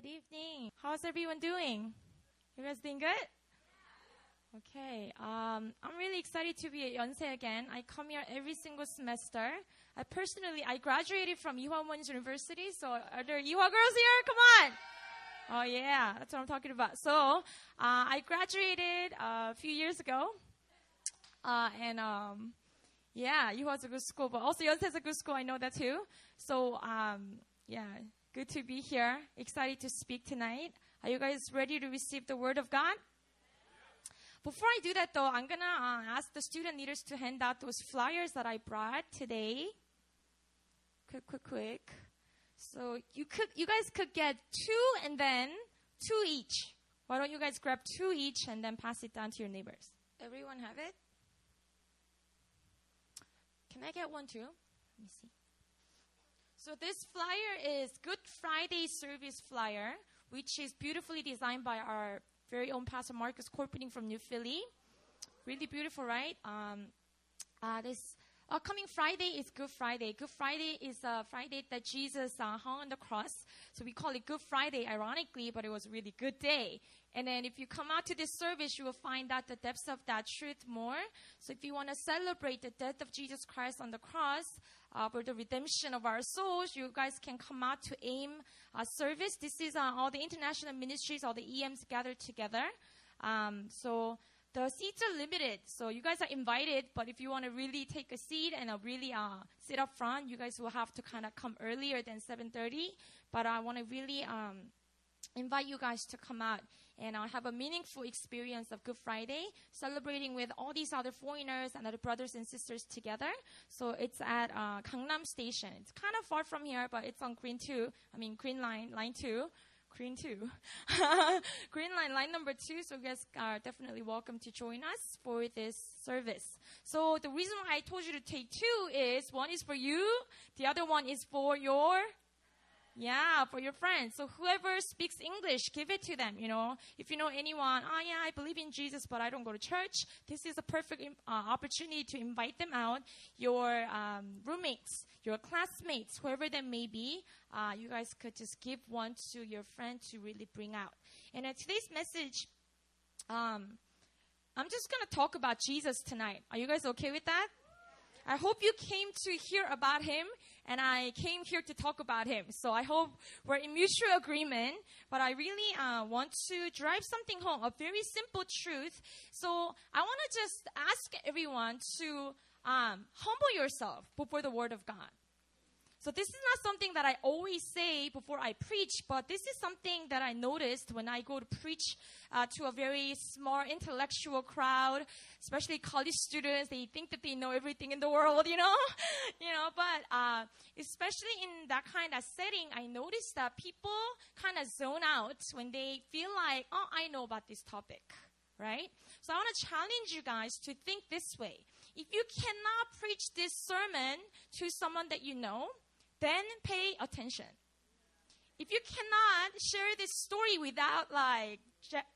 Good evening. How's everyone doing? You guys doing good? Okay. Um, I'm really excited to be at Yonsei again. I come here every single semester. I personally, I graduated from Ewha Womans University. So are there Ewha girls here? Come on. Oh yeah, that's what I'm talking about. So uh, I graduated uh, a few years ago, uh, and um, yeah, Ewha's a good school, but also Yonsei's a good school. I know that too. So um, yeah, good to be here. Excited to speak tonight. Are you guys ready to receive the word of God? Before I do that, though, I'm gonna uh, ask the student leaders to hand out those flyers that I brought today. Quick, quick, quick. So you could, you guys could get two and then two each. Why don't you guys grab two each and then pass it down to your neighbors? Everyone have it? Can I get one too? Let me see. So this flyer is Good Friday service flyer, which is beautifully designed by our very own Pastor Marcus Corpening from New Philly. Really beautiful, right? Um, uh, this uh, coming Friday is Good Friday. Good Friday is a Friday that Jesus uh, hung on the cross. So we call it Good Friday, ironically, but it was a really good day. And then if you come out to this service, you will find out the depths of that truth more. So if you want to celebrate the death of Jesus Christ on the cross, uh, for the redemption of our souls, you guys can come out to AIM uh, service. This is uh, all the international ministries, all the EMs gathered together. Um, so the seats are limited, so you guys are invited. But if you want to really take a seat and uh, really uh, sit up front, you guys will have to kind of come earlier than 7:30. But I want to really um, invite you guys to come out and uh, have a meaningful experience of Good Friday, celebrating with all these other foreigners and other brothers and sisters together. So it's at uh, Gangnam Station. It's kind of far from here, but it's on Green 2. I mean, Green Line, Line 2. Green 2. Green Line, line number 2. So you guys are definitely welcome to join us for this service. So the reason why I told you to take two is one is for you, the other one is for your yeah, for your friends. So whoever speaks English, give it to them. You know, if you know anyone, oh yeah, I believe in Jesus, but I don't go to church. This is a perfect uh, opportunity to invite them out. Your um, roommates, your classmates, whoever they may be, uh, you guys could just give one to your friend to really bring out. And uh, today's message, um, I'm just gonna talk about Jesus tonight. Are you guys okay with that? I hope you came to hear about him and I came here to talk about him. So I hope we're in mutual agreement. But I really uh, want to drive something home, a very simple truth. So I want to just ask everyone to um, humble yourself before the Word of God. So this is not something that I always say before I preach, but this is something that I noticed when I go to preach uh, to a very smart intellectual crowd, especially college students. They think that they know everything in the world, you know, you know. But uh, especially in that kind of setting, I noticed that people kind of zone out when they feel like, oh, I know about this topic, right? So I want to challenge you guys to think this way. If you cannot preach this sermon to someone that you know, then pay attention. If you cannot share this story without like,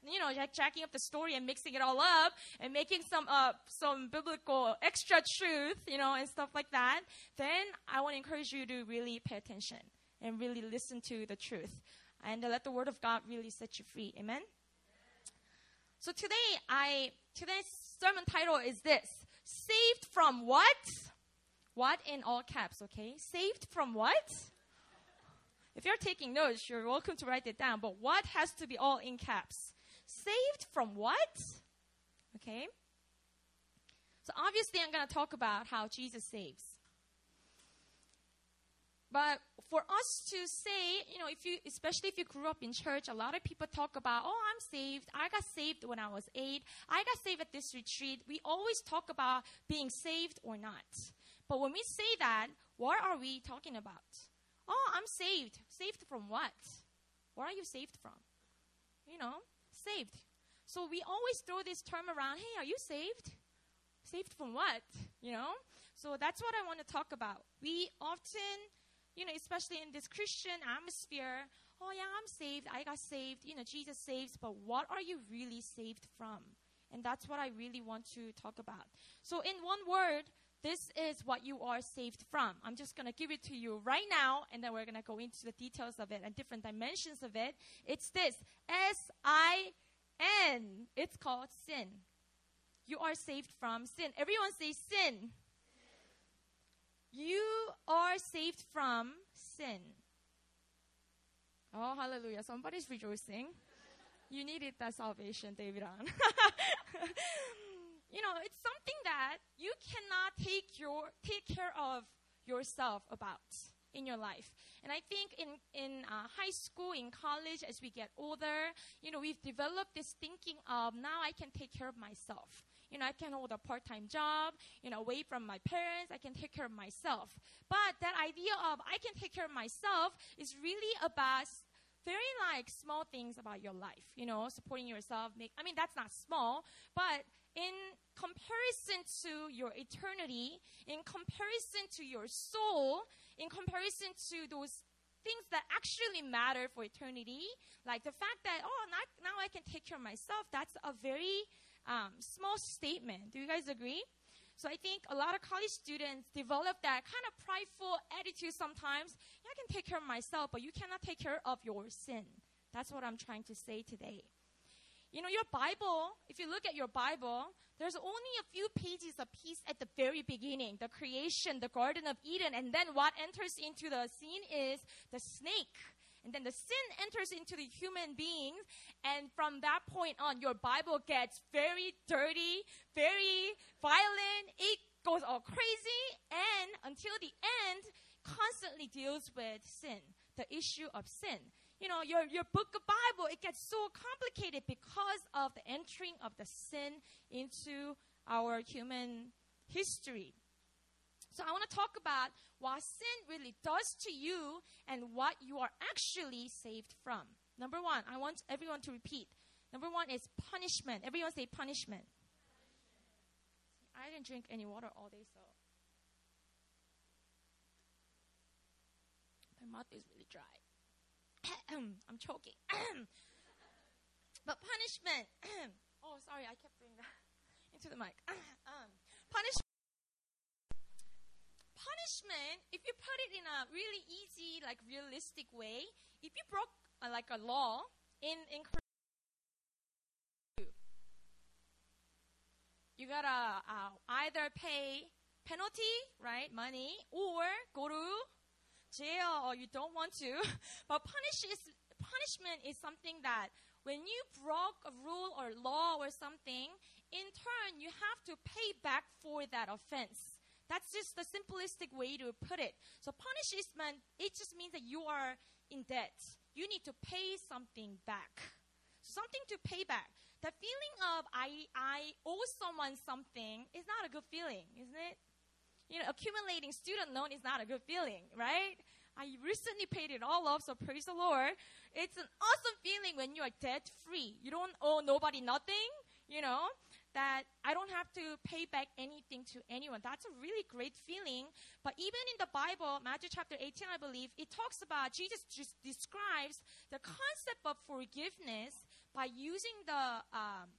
you know, jacking up the story and mixing it all up and making some uh, some biblical extra truth, you know, and stuff like that, then I want to encourage you to really pay attention and really listen to the truth and let the word of God really set you free. Amen. So today, I today's sermon title is this: Saved from what? What in all caps, okay? Saved from what? If you're taking notes, you're welcome to write it down, but what has to be all in caps? Saved from what? Okay? So obviously, I'm going to talk about how Jesus saves. But for us to say, you know, if you, especially if you grew up in church, a lot of people talk about, oh, I'm saved. I got saved when I was eight. I got saved at this retreat. We always talk about being saved or not. But when we say that, what are we talking about? Oh, I'm saved. Saved from what? What are you saved from? You know, saved. So we always throw this term around hey, are you saved? Saved from what? You know? So that's what I want to talk about. We often, you know, especially in this Christian atmosphere, oh yeah, I'm saved. I got saved. You know, Jesus saves, but what are you really saved from? And that's what I really want to talk about. So, in one word, this is what you are saved from. I'm just going to give it to you right now, and then we're going to go into the details of it and different dimensions of it. It's this S I N. It's called sin. You are saved from sin. Everyone say sin. You are saved from sin. Oh, hallelujah. Somebody's rejoicing. You needed that salvation, David. you know, it's something that you cannot take your take care of yourself about in your life. And I think in in uh, high school, in college, as we get older, you know, we've developed this thinking of now I can take care of myself. You know, I can hold a part-time job, you know, away from my parents. I can take care of myself. But that idea of I can take care of myself is really about very like small things about your life, you know, supporting yourself. Make, I mean, that's not small, but in comparison to your eternity, in comparison to your soul, in comparison to those things that actually matter for eternity, like the fact that, oh, not, now I can take care of myself, that's a very um, small statement. Do you guys agree? So I think a lot of college students develop that kind of prideful attitude sometimes. Yeah, I can take care of myself, but you cannot take care of your sin. That's what I'm trying to say today. You know, your Bible, if you look at your Bible, there's only a few pages of peace at the very beginning the creation, the Garden of Eden, and then what enters into the scene is the snake and then the sin enters into the human beings. And from that point on, your Bible gets very dirty, very violent. It goes all crazy. And until the end, constantly deals with sin, the issue of sin. You know, your, your book of Bible, it gets so complicated because of the entering of the sin into our human history. So I want to talk about what sin really does to you and what you are actually saved from. Number one, I want everyone to repeat. Number one is punishment. Everyone say punishment. I didn't drink any water all day, so my mouth is really dry. I'm choking. but punishment. oh, sorry, I kept doing that into the mic. um, punishment punishment, if you put it in a really easy, like realistic way, if you broke uh, like a law in in you gotta uh, either pay penalty, right, money, or go to jail, or you don't want to. but punish is, punishment is something that when you broke a rule or law or something, in turn you have to pay back for that offense. That's just the simplistic way to put it. So punishment, it just means that you are in debt. You need to pay something back. Something to pay back. The feeling of I, I owe someone something is not a good feeling, isn't it? You know, accumulating student loan is not a good feeling, right? I recently paid it all off, so praise the Lord. It's an awesome feeling when you are debt free. You don't owe nobody nothing, you know that I don't have to pay back anything to anyone. That's a really great feeling. But even in the Bible, Matthew chapter 18, I believe, it talks about, Jesus just describes the concept of forgiveness by using the um,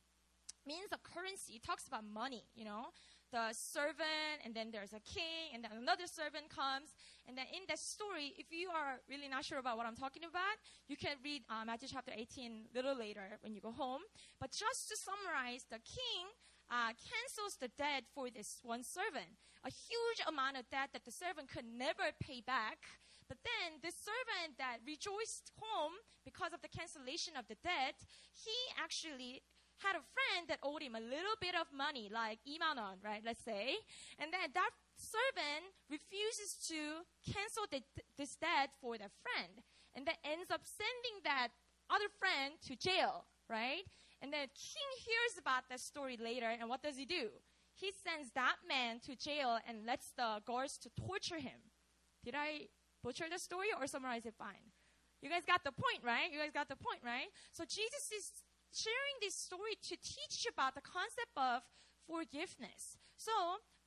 means of currency. It talks about money, you know the servant, and then there's a king, and then another servant comes. And then in that story, if you are really not sure about what I'm talking about, you can read uh, Matthew chapter 18 a little later when you go home. But just to summarize, the king uh, cancels the debt for this one servant, a huge amount of debt that the servant could never pay back. But then the servant that rejoiced home because of the cancellation of the debt, he actually had a friend that owed him a little bit of money, like imanon, right? Let's say. And then that servant refuses to cancel the, this debt for the friend. And then ends up sending that other friend to jail, right? And then king hears about that story later, and what does he do? He sends that man to jail and lets the guards to torture him. Did I butcher the story or summarize it fine? You guys got the point, right? You guys got the point, right? So Jesus is sharing this story to teach you about the concept of forgiveness. So,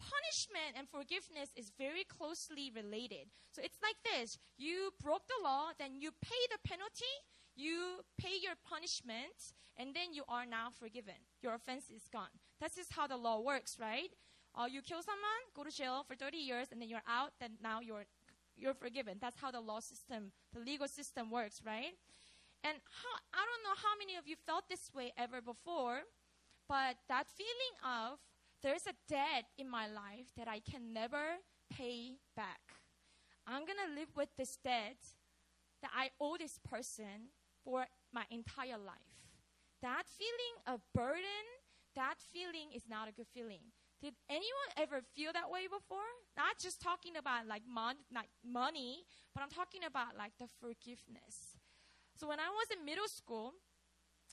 punishment and forgiveness is very closely related. So, it's like this you broke the law, then you pay the penalty, you pay your punishment, and then you are now forgiven. Your offense is gone. That's just how the law works, right? uh, you kill someone, go to jail for 30 years, and then you're out, then now you're, you're forgiven. That's how the law system, the legal system works, right? And how, I don't know how many of you felt this way ever before, but that feeling of there's a debt in my life that I can never pay back. I'm going to live with this debt that I owe this person for my entire life. That feeling of burden, that feeling is not a good feeling. Did anyone ever feel that way before? Not just talking about like mon- like money, but I'm talking about like the forgiveness. So when I was in middle school,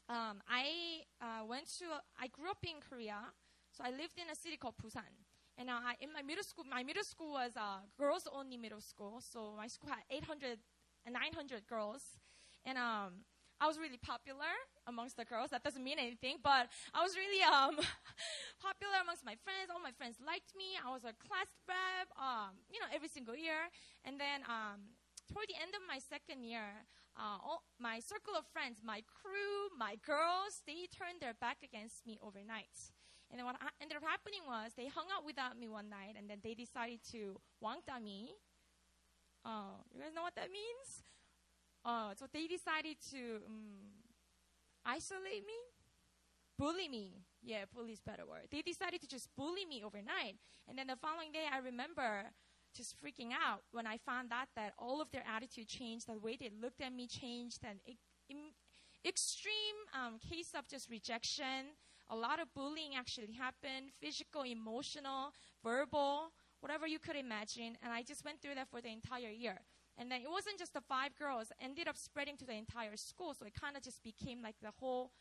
um, I uh, went to, I grew up in Korea, so I lived in a city called Busan. And uh, I, in my middle school, my middle school was a girls only middle school, so my school had 800 and 900 girls. And um, I was really popular amongst the girls. That doesn't mean anything, but I was really um, popular amongst my friends. All my friends liked me. I was a class rep, um, you know, every single year. And then um, toward the end of my second year, uh, all my circle of friends, my crew, my girls, they turned their back against me overnight. And what ha- ended up happening was they hung out without me one night, and then they decided to wangda me. Uh, you guys know what that means? Uh, so they decided to um, isolate me, bully me. Yeah, bully is better word. They decided to just bully me overnight. And then the following day, I remember just freaking out when I found out that all of their attitude changed, the way they looked at me changed, and extreme um, case of just rejection. A lot of bullying actually happened, physical, emotional, verbal, whatever you could imagine. And I just went through that for the entire year. And then it wasn't just the five girls, ended up spreading to the entire school. So it kind of just became like the whole,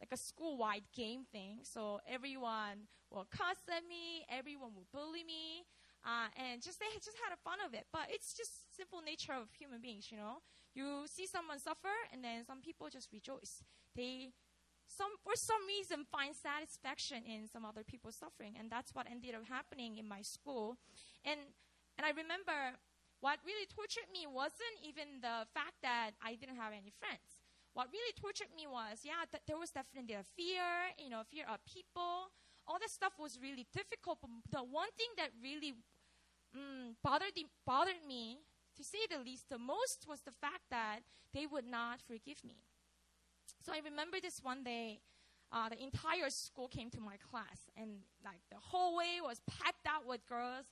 like a school-wide game thing. So everyone will cuss at me, everyone will bully me. Uh, and just they just had a fun of it. But it's just simple nature of human beings, you know. You see someone suffer, and then some people just rejoice. They, some for some reason, find satisfaction in some other people's suffering, and that's what ended up happening in my school. And and I remember what really tortured me wasn't even the fact that I didn't have any friends. What really tortured me was, yeah, th- there was definitely a fear, you know, fear of people all that stuff was really difficult. But the one thing that really mm, bothered bothered me, to say the least, the most was the fact that they would not forgive me. So I remember this one day. Uh, the entire school came to my class, and like the hallway was packed out with girls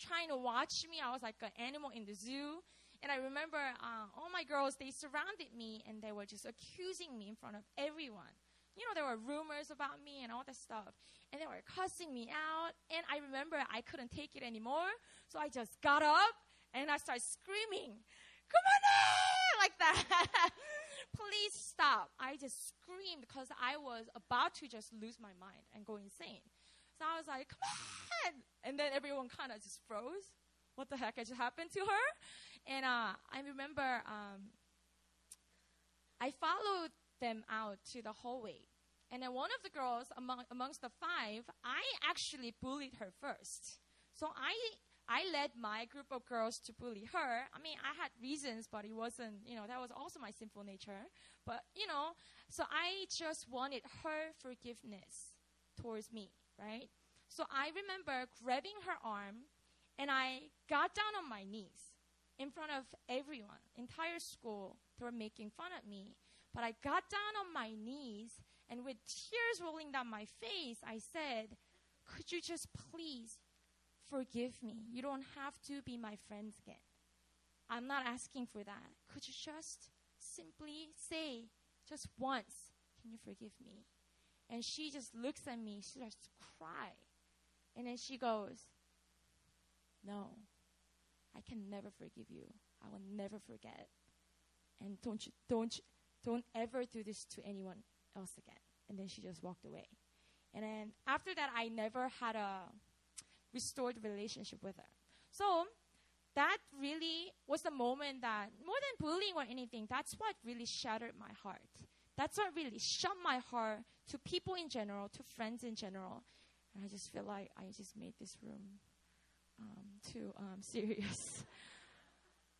trying to watch me. I was like an animal in the zoo. And I remember uh, all my girls, they surrounded me and they were just accusing me in front of everyone you know, there were rumors about me and all that stuff. And they were cussing me out. And I remember I couldn't take it anymore. So I just got up and I started screaming, come on like that. Please stop. I just screamed because I was about to just lose my mind and go insane. So I was like, come on. And then everyone kind of just froze. What the heck just happened to her? And uh, I remember um, I followed them out to the hallway. And then one of the girls among, amongst the five, I actually bullied her first. So I I led my group of girls to bully her. I mean, I had reasons, but it wasn't, you know, that was also my sinful nature. But, you know, so I just wanted her forgiveness towards me, right? So I remember grabbing her arm and I got down on my knees in front of everyone, entire school. They were making fun of me. But I got down on my knees and with tears rolling down my face, I said, Could you just please forgive me? You don't have to be my friends again. I'm not asking for that. Could you just simply say, just once, Can you forgive me? And she just looks at me, she starts to cry. And then she goes, No, I can never forgive you. I will never forget. And don't you, don't you, don't ever do this to anyone else again. And then she just walked away. And then after that, I never had a restored relationship with her. So that really was the moment that, more than bullying or anything, that's what really shattered my heart. That's what really shut my heart to people in general, to friends in general. And I just feel like I just made this room um, too um, serious.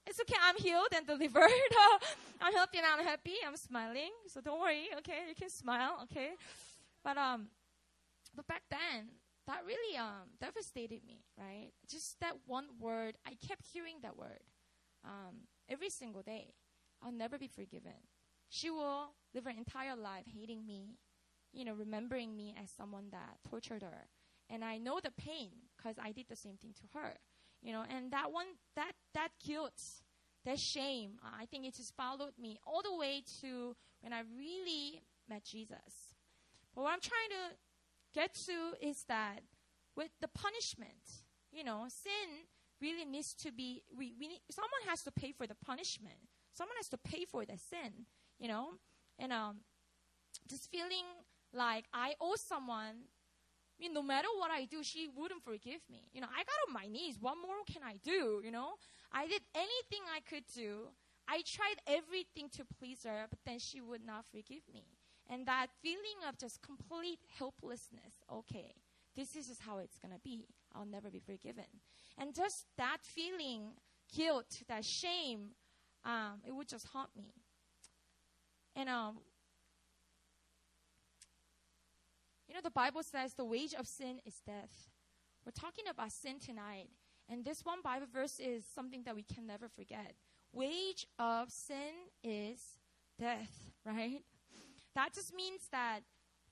It's okay. I'm healed and delivered. I'm healthy and I'm happy. I'm smiling. So don't worry. Okay, you can smile. Okay, but um, but back then that really um, devastated me, right? Just that one word, I kept hearing that word um, every single day. I'll never be forgiven. She will live her entire life hating me, you know, remembering me as someone that tortured her. And I know the pain because I did the same thing to her, you know, and that one, that, that guilt, that shame, I think it just followed me all the way to when I really met Jesus. But what I'm trying to get to is that with the punishment, you know, sin really needs to be, we, we need, someone has to pay for the punishment. Someone has to pay for the sin, you know? And um, just feeling like I owe someone, No matter what I do, she wouldn't forgive me. You know, I got on my knees. What more can I do, you know? I did anything I could do. I tried everything to please her, but then she would not forgive me. And that feeling of just complete helplessness, okay, this is just how it's going to be. I'll never be forgiven. And just that feeling, guilt, that shame, um, it would just haunt me. And, um, you know, the Bible says the wage of sin is death. We're talking about sin tonight. And this one Bible verse is something that we can never forget. Wage of sin is death, right? That just means that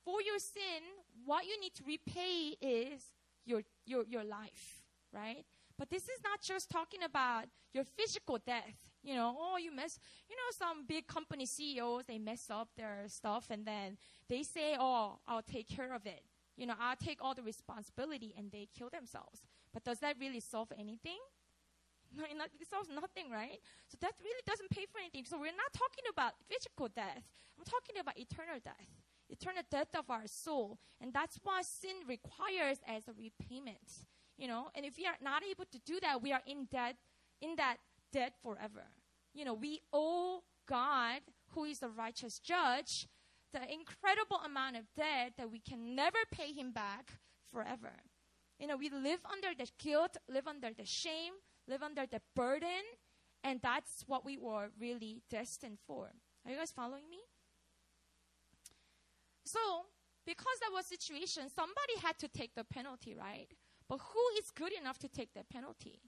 for your sin, what you need to repay is your, your, your life, right? But this is not just talking about your physical death. You know, oh, you mess, you know, some big company CEOs, they mess up their stuff and then they say, oh, I'll take care of it. You know, I'll take all the responsibility and they kill themselves. But does that really solve anything? No, it solves nothing, right? So that really doesn't pay for anything. So we're not talking about physical death. I'm talking about eternal death, eternal death of our soul. And that's what sin requires as a repayment. You know, and if we are not able to do that, we are in debt, in that debt forever. You know, we owe God, who is the righteous judge, the incredible amount of debt that we can never pay him back forever. You know, we live under the guilt, live under the shame, live under the burden, and that's what we were really destined for. Are you guys following me? So, because that was a situation, somebody had to take the penalty, right? But who is good enough to take the penalty?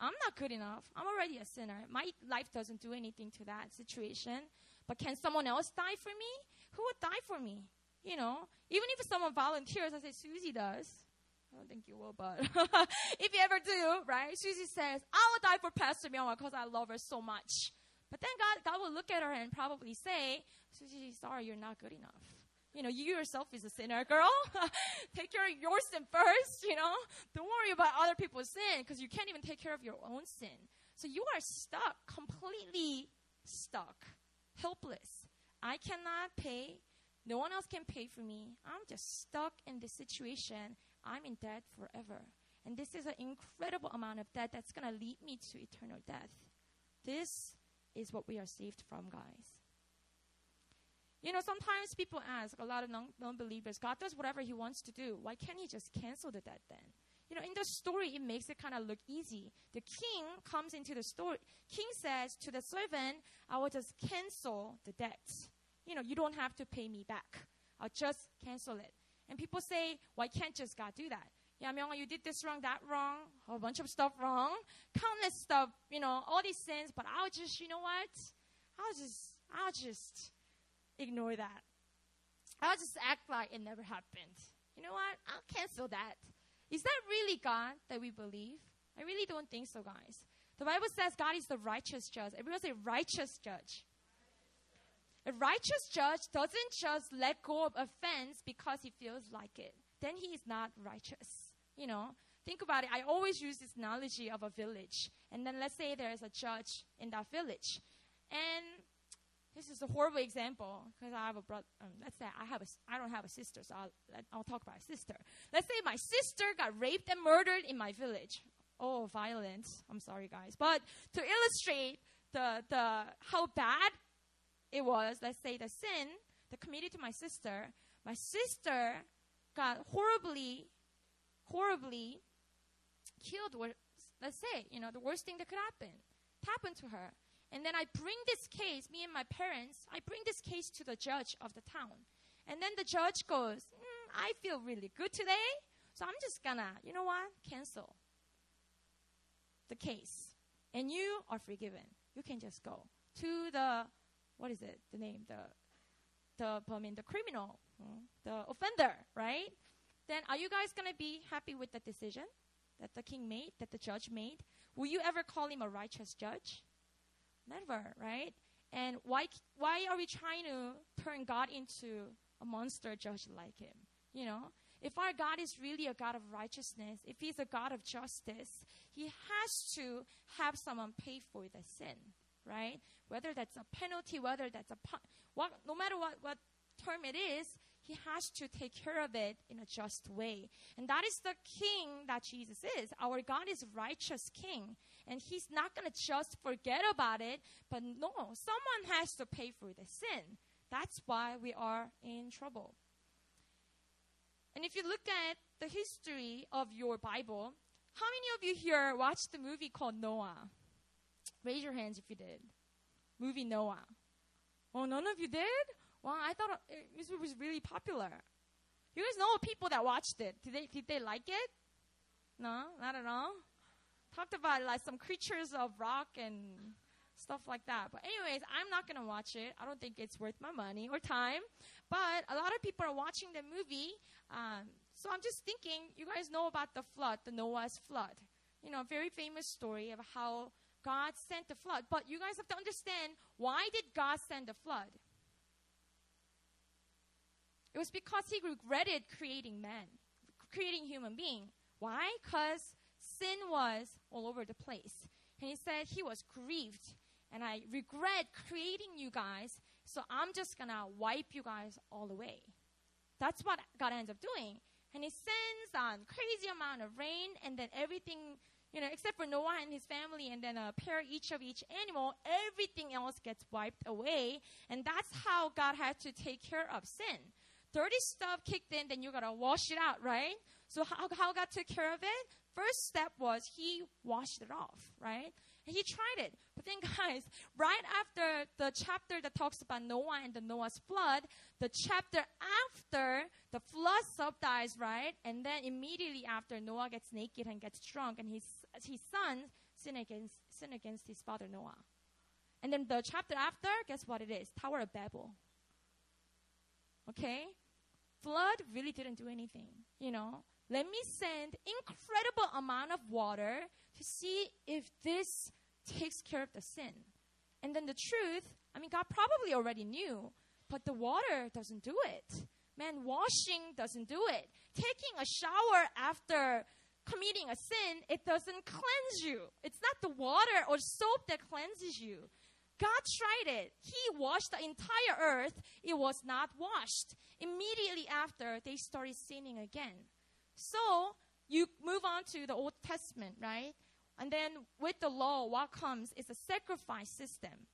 I'm not good enough. I'm already a sinner. My life doesn't do anything to that situation. But can someone else die for me? Who would die for me? You know, even if someone volunteers, I say Susie does. I don't think you will, but if you ever do, right? Susie says, I will die for Pastor Myungwa because I love her so much. But then God, God will look at her and probably say, Susie, sorry, you're not good enough. You know, you yourself is a sinner, girl. take care of your sin first, you know. Don't worry about other people's sin because you can't even take care of your own sin. So you are stuck, completely stuck, helpless. I cannot pay. No one else can pay for me. I'm just stuck in this situation. I'm in debt forever. And this is an incredible amount of debt that's going to lead me to eternal death. This is what we are saved from, guys. You know, sometimes people ask, a lot of non believers, God does whatever He wants to do. Why can't He just cancel the debt then? You know, in the story, it makes it kind of look easy. The king comes into the story. King says to the servant, I will just cancel the debt. You know, you don't have to pay me back. I'll just cancel it. And people say, why can't just God do that? Yeah, Myungwa, you did this wrong, that wrong, a whole bunch of stuff wrong, countless stuff, you know, all these sins, but I'll just, you know what? I'll just, I'll just ignore that. I'll just act like it never happened. You know what? I'll cancel that. Is that really God that we believe? I really don't think so, guys. The Bible says God is the righteous judge. Everyone say righteous judge. A righteous judge doesn't just let go of offense because he feels like it. Then he is not righteous. You know, think about it. I always use this analogy of a village. And then let's say there is a judge in that village. And this is a horrible example because I have a brother. Um, let's say I have a, I don't have a sister, so I'll, I'll talk about a sister. Let's say my sister got raped and murdered in my village. Oh, violence! I'm sorry, guys, but to illustrate the the how bad it was, let's say the sin that committed to my sister, my sister got horribly, horribly killed. Let's say, you know, the worst thing that could happen happened to her. And then I bring this case, me and my parents, I bring this case to the judge of the town. And then the judge goes, mm, I feel really good today. So I'm just gonna, you know what? Cancel the case. And you are forgiven. You can just go to the, what is it? The name, the, the, I mean, the criminal, hmm, the offender, right? Then are you guys gonna be happy with the decision that the king made, that the judge made? Will you ever call him a righteous judge? Never, right? And why, why are we trying to turn God into a monster judge like him? You know, if our God is really a God of righteousness, if He's a God of justice, He has to have someone pay for the sin, right? Whether that's a penalty, whether that's a what, no matter what what term it is, He has to take care of it in a just way, and that is the King that Jesus is. Our God is righteous King, and He's not going to just forget about it, but no, someone has to pay for the sin. That's why we are in trouble. And if you look at the history of your Bible, how many of you here watched the movie called Noah? Raise your hands if you did. Movie Noah. Oh, none of you did? Well, I thought uh, it was really popular. You guys know people that watched it. Did they, did they like it? No, not at all. Talked about like some creatures of rock and stuff like that. But anyways, I'm not gonna watch it. I don't think it's worth my money or time. But a lot of people are watching the movie. Um, so I'm just thinking, you guys know about the flood, the Noah's flood. You know, a very famous story of how God sent the flood. But you guys have to understand why did God send the flood? It was because he regretted creating man, creating human being. Why? Because sin was all over the place. And he said he was grieved. And I regret creating you guys so I'm just gonna wipe you guys all away. That's what God ends up doing. And he sends on crazy amount of rain and then everything, you know, except for Noah and his family and then a pair each of each animal, everything else gets wiped away. And that's how God had to take care of sin. Dirty stuff kicked in, then you gotta wash it out, right? So how, how God took care of it? First step was he washed it off, right? And he tried it. But then, guys, right after the chapter that talks about Noah and the Noah's flood, the chapter after the flood subdies, right? And then immediately after, Noah gets naked and gets drunk, and his, his son sin against, sin against his father Noah. And then the chapter after, guess what it is? Tower of Babel. Okay? Flood really didn't do anything, you know? Let me send incredible amount of water to see if this takes care of the sin. And then the truth, I mean, God probably already knew, but the water doesn't do it. Man, washing doesn't do it. Taking a shower after committing a sin, it doesn't cleanse you. It's not the water or soap that cleanses you. God tried it. He washed the entire earth. It was not washed. Immediately after, they started sinning again. So, you move on to the Old Testament, right? And then with the law, what comes is a sacrifice system,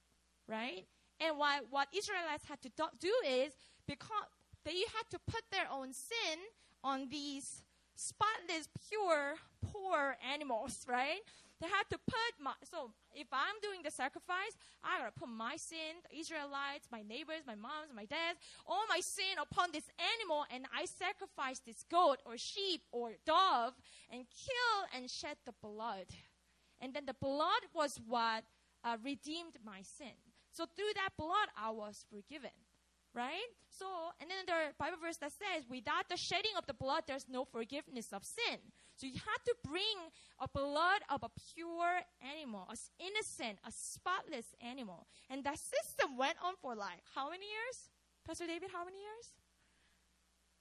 right? And what, what Israelites had to do is because they had to put their own sin on these spotless, pure, poor animals, right? They had to put my, so if I'm doing the sacrifice, I gotta put my sin, the Israelites, my neighbors, my moms, my dads, all my sin upon this animal, and I sacrifice this goat or sheep or dove and kill and shed the blood. And then the blood was what uh, redeemed my sin. So through that blood, I was forgiven. Right? So, and then the Bible verse that says, without the shedding of the blood, there's no forgiveness of sin. So you have to bring a blood of a pure animal, an innocent, a spotless animal. And that system went on for like how many years? Pastor David, how many years?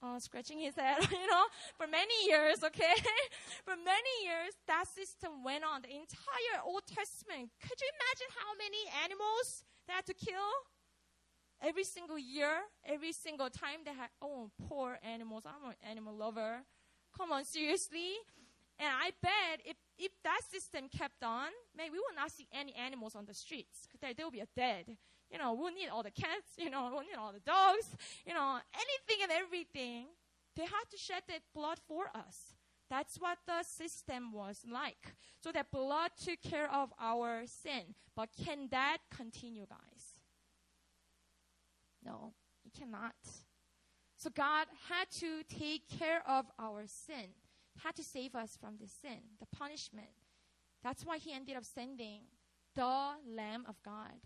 uh, scratching his head, you know, for many years, okay? for many years, that system went on. The entire Old Testament. Could you imagine how many animals they had to kill? Every single year, every single time they had, oh, poor animals. I'm an animal lover. Come on, seriously? And I bet if, if that system kept on, maybe we will not see any animals on the streets. They, will be dead. You know, we'll need all the cats, you know, we'll need all the dogs, you know, anything and everything. They had to shed that blood for us. That's what the system was like. So that blood took care of our sin. But can that continue, guys? No, it cannot. So God had to take care of our sin. had to save us from the sin, the punishment. That's why he ended up sending the Lamb of God.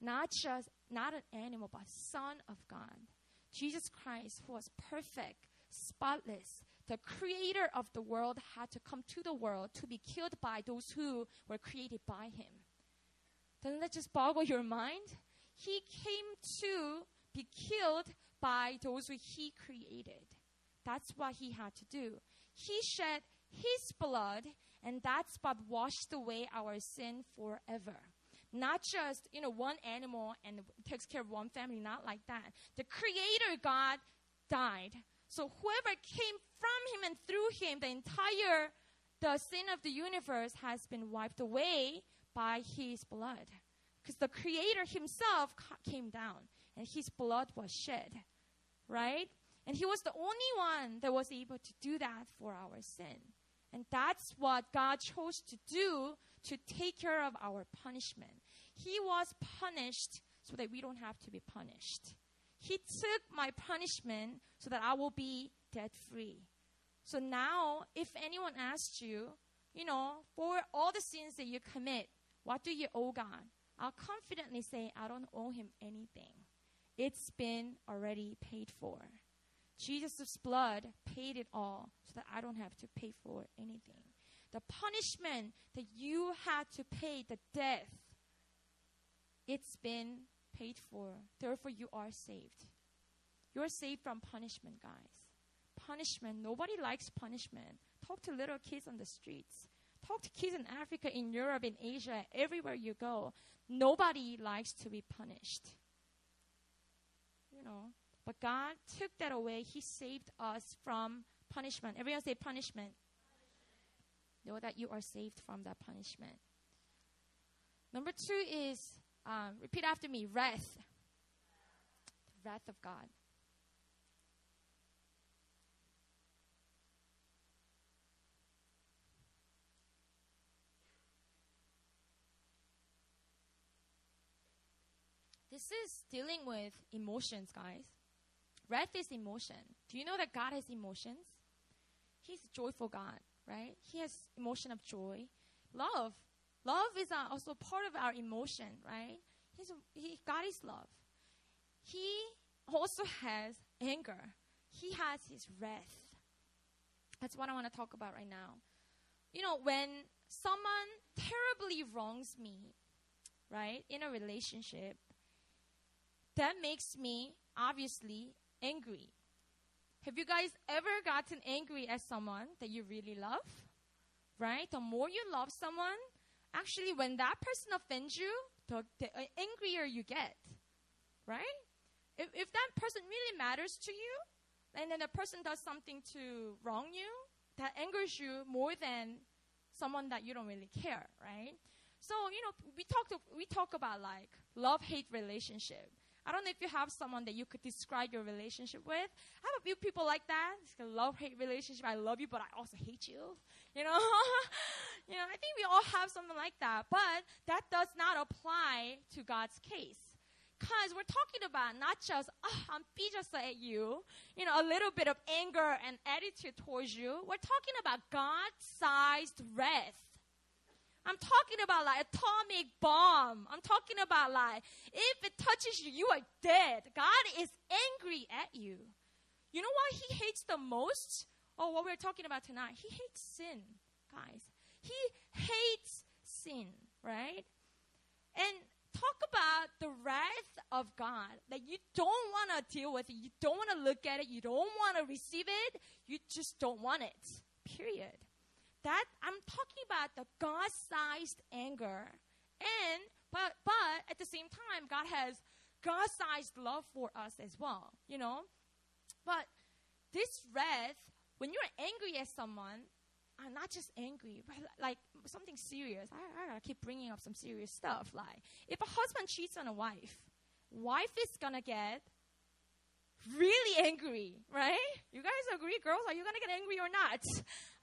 Not just, not an animal, but Son of God. Jesus Christ, who was perfect, spotless, the creator of the world, had to come to the world to be killed by those who were created by him. Doesn't that just boggle your mind? He came to be killed by those who he created. That's what he had to do. He shed his blood, and that's what washed away our sin forever. Not just, you know, one animal and takes care of one family, not like that. The creator God died. So whoever came from him and through him, the entire the sin of the universe has been wiped away by his blood. Because the creator himself came down and his blood was shed. Right? And he was the only one that was able to do that for our sin. And that's what God chose to do to take care of our punishment. He was punished so that we don't have to be punished. He took my punishment so that I will be debt free. So now, if anyone asks you, you know, for all the sins that you commit, what do you owe God? I'll confidently say, I don't owe him anything. It's been already paid for. Jesus' blood paid it all so that I don't have to pay for anything. The punishment that you had to pay, the death, it's been paid for. Therefore, you are saved. You're saved from punishment, guys. Punishment. Nobody likes punishment. Talk to little kids on the streets. Talk to kids in Africa, in Europe, in Asia, everywhere you go. Nobody likes to be punished. You know, but God took that away. He saved us from punishment. Everyone say punishment. punishment. Know that you are saved from that punishment. Number two is um, repeat after me wrath. The wrath of God. This is dealing with emotions, guys. Wrath is emotion. Do you know that God has emotions? He's a joyful God, right? He has emotion of joy. Love. Love is uh, also part of our emotion, right? He's, he, God is love. He also has anger. He has his wrath. That's what I want to talk about right now. You know, when someone terribly wrongs me, right, in a relationship, that makes me obviously angry. Have you guys ever gotten angry at someone that you really love? Right? The more you love someone, actually, when that person offends you, the, the uh, angrier you get. Right? If, if that person really matters to you, and then the person does something to wrong you, that angers you more than someone that you don't really care, right? So, you know, we talk, to, we talk about like love hate relationship. I don't know if you have someone that you could describe your relationship with. I have a few people like that. It's a love hate relationship. I love you, but I also hate you. You know, you know. I think we all have something like that, but that does not apply to God's case. Because we're talking about not just, oh, I'm just at you, you know, a little bit of anger and attitude towards you. We're talking about God sized wrath I'm talking about like atomic bomb. I'm talking about like if it touches you, you are dead. God is angry at you. You know what he hates the most? Oh, what we're talking about tonight. He hates sin, guys. He hates sin, right? And talk about the wrath of God that you don't want to deal with it. You don't want to look at it. You don't want to receive it. You just don't want it. Period. That I'm talking about the God-sized anger. And but but at the same time, God has God-sized love for us as well, you know? But this wrath, when you're angry at someone, I'm not just angry, but like something serious. I, I gotta keep bringing up some serious stuff. Like, if a husband cheats on a wife, wife is gonna get really angry, right? You guys agree, girls? Are you gonna get angry or not?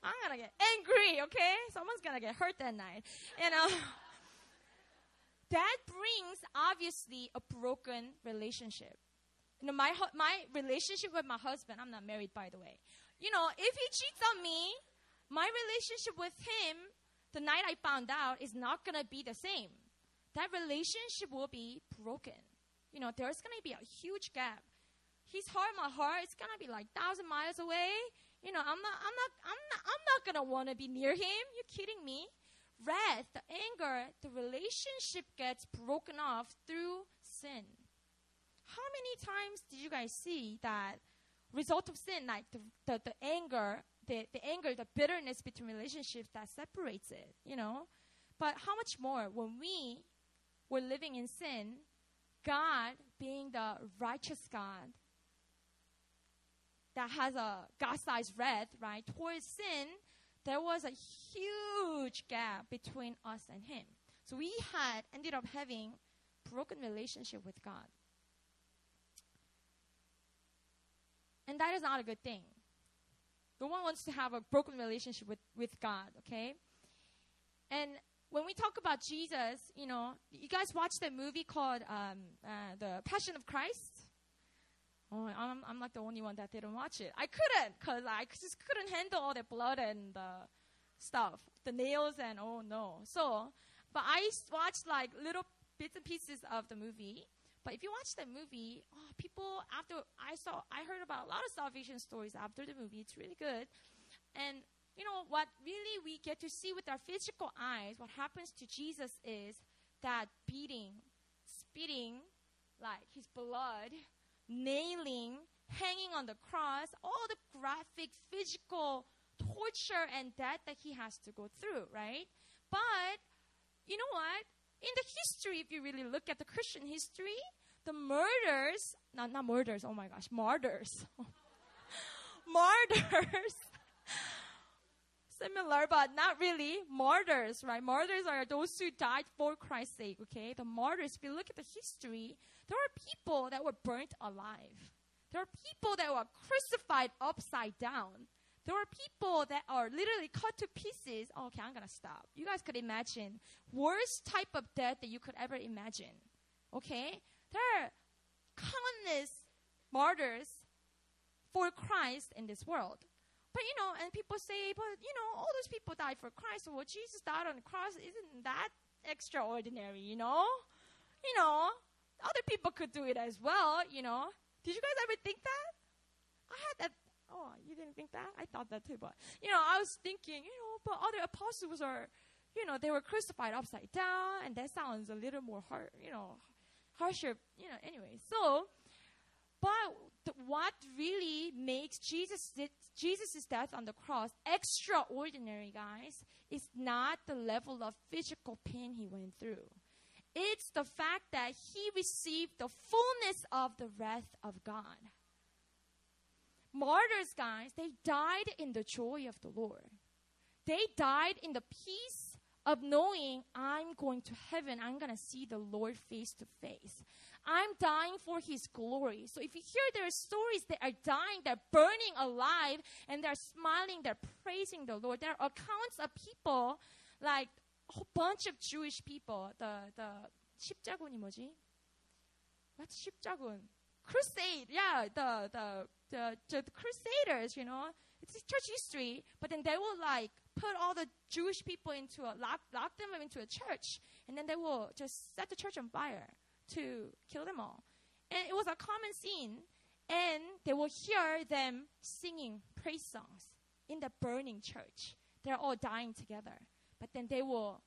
I'm gonna get angry, okay? Someone's gonna get hurt that night. And uh, that brings obviously a broken relationship. You know, my my relationship with my husband. I'm not married, by the way. you know, if he cheats on me, my relationship with him the night I found out is not going to be the same. That relationship will be broken. You know, there's going to be a huge gap. His heart, my heart, it's to be like thousand miles away. You know, I'm not, I'm not, I'm not, I'm not want to be near him. You kidding me? Wrath, the anger, the relationship gets broken off through sin. How many times did you guys see that result of sin, like the, the, the anger, the, the anger, the bitterness between relationships that separates it, you know? But how much more when we were living in sin, God being the righteous God that has a God-sized wrath, right, towards sin, there was a huge gap between us and Him. So we had ended up having broken relationship with God. And that is not a good thing. No one wants to have a broken relationship with, with God, okay? And when we talk about Jesus, you know, you guys watched that movie called um, uh, The Passion of Christ? Oh, I'm, I'm like the only one that didn't watch it. I couldn't, because I just couldn't handle all the blood and the stuff, the nails and oh no. So, but I watched like little bits and pieces of the movie. But if you watch the movie, oh, people after I saw, I heard about a lot of salvation stories after the movie. It's really good, and you know what? Really, we get to see with our physical eyes what happens to Jesus is that beating, spitting, like his blood, nailing, hanging on the cross, all the graphic physical torture and death that he has to go through, right? But you know what? in the history, if you really look at the Christian history, the murders, not, not murders, oh my gosh, martyrs. martyrs. Similar, but not really. Martyrs, right? Martyrs are those who died for Christ's sake, okay? The martyrs, if you look at the history, there are people that were burnt alive. There are people that were crucified upside down. There are people that are literally cut to pieces. Oh, okay, I'm gonna stop. You guys could imagine worst type of death that you could ever imagine. Okay, there are countless martyrs for Christ in this world. But you know, and people say, but you know, all those people died for Christ. Well, Jesus died on the cross isn't that extraordinary? You know, you know, other people could do it as well. You know, did you guys ever think that? I had that Oh, you didn't think that? I thought that too, but you know, I was thinking, you know, but other apostles are, you know, they were crucified upside down, and that sounds a little more hard, you know, harsher, you know. Anyway, so, but th- what really makes Jesus Jesus' death on the cross extraordinary, guys, is not the level of physical pain he went through. It's the fact that he received the fullness of the wrath of God martyrs, guys, they died in the joy of the Lord. They died in the peace of knowing I'm going to heaven. I'm going to see the Lord face to face. I'm dying for his glory. So if you hear there are stories that are dying, they're burning alive, and they're smiling, they're praising the Lord. There are accounts of people, like a whole bunch of Jewish people. The, the, 십자군이 뭐지? What's 십자군? crusade. Yeah, the, the, the, the crusaders, you know, it's church history, but then they will like put all the Jewish people into a, lock, lock them into a church, and then they will just set the church on fire to kill them all. And it was a common scene, and they will hear them singing praise songs in the burning church. They're all dying together, but then they will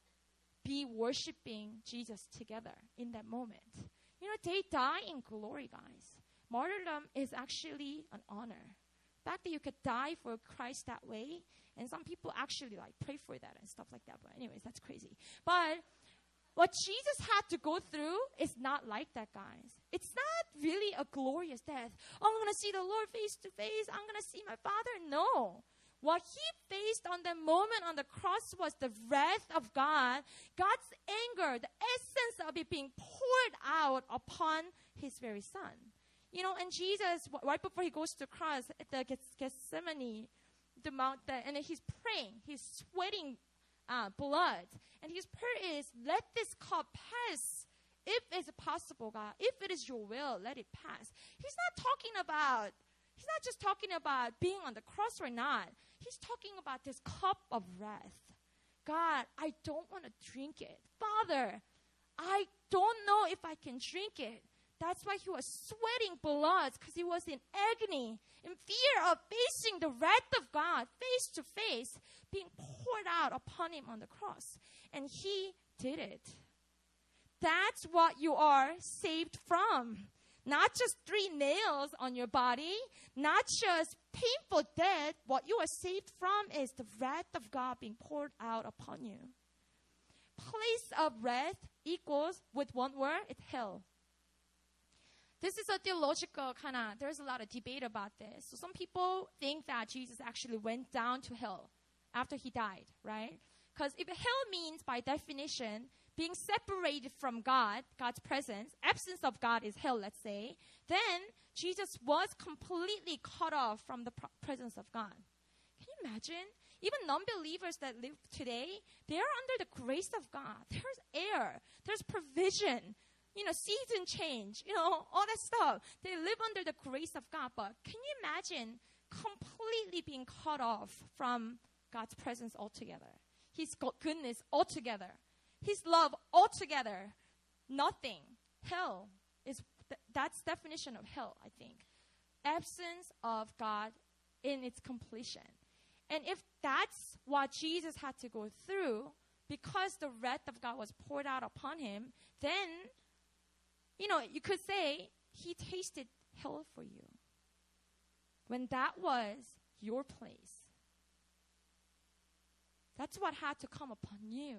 be worshiping Jesus together in that moment. You know, they die in glory, guys. Martyrdom is actually an honor. The fact that you could die for Christ that way, and some people actually like pray for that and stuff like that. But anyways, that's crazy. But what Jesus had to go through is not like that, guys. It's not really a glorious death. Oh, I'm gonna see the Lord face to face. I'm gonna see my Father. No. What he faced on the moment on the cross was the wrath of God, God's anger, the essence of it being poured out upon his very son. You know, and Jesus, right before he goes to the cross at the Gethsemane, the mount, and he's praying, he's sweating uh, blood, and his prayer is, "Let this cup pass, if it's possible, God. If it is your will, let it pass." He's not talking about He's not just talking about being on the cross or not. He's talking about this cup of wrath. God, I don't want to drink it. Father, I don't know if I can drink it. That's why he was sweating blood because he was in agony, in fear of facing the wrath of God face to face, being poured out upon him on the cross. And he did it. That's what you are saved from. Not just three nails on your body, not just painful death. What you are saved from is the wrath of God being poured out upon you. Place of wrath equals, with one word, it's hell. This is a theological kind of, there's a lot of debate about this. So some people think that Jesus actually went down to hell after he died, right? Because if hell means, by definition, being separated from God, God's presence, absence of God is hell, let's say, then Jesus was completely cut off from the presence of God. Can you imagine? Even non believers that live today, they are under the grace of God. There's air, there's provision, you know, season change, you know, all that stuff. They live under the grace of God. But can you imagine completely being cut off from God's presence altogether? His goodness altogether. His love altogether. Nothing. Hell is, th- that's definition of hell, I think. Absence of God in its completion. And if that's what Jesus had to go through, because the wrath of God was poured out upon him, then you know, you could say he tasted hell for you. When that was your place. That's what had to come upon you.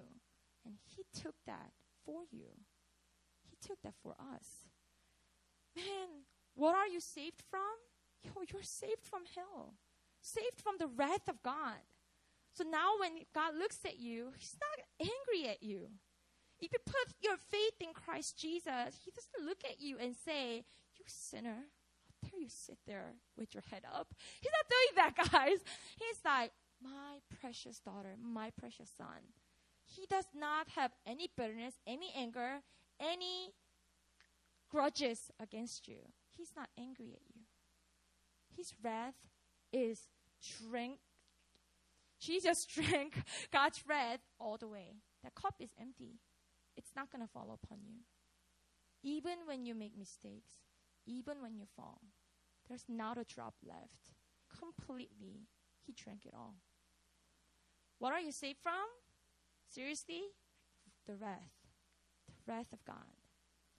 And he took that for you. He took that for us. Man, what are you saved from? Yo, you're saved from hell. Saved from the wrath of God. So now when God looks at you, he's not angry at you. If you put your faith in Christ Jesus, He doesn't look at you and say, You sinner. How dare you sit there with your head up? He's not doing that, guys. He's like, My precious daughter, my precious son. He does not have any bitterness, any anger, any grudges against you. He's not angry at you. His wrath is drink. Jesus drank God's wrath all the way. The cup is empty it's not going to fall upon you. Even when you make mistakes, even when you fall, there's not a drop left. Completely, He drank it all. What are you saved from? Seriously? The wrath. The wrath of God.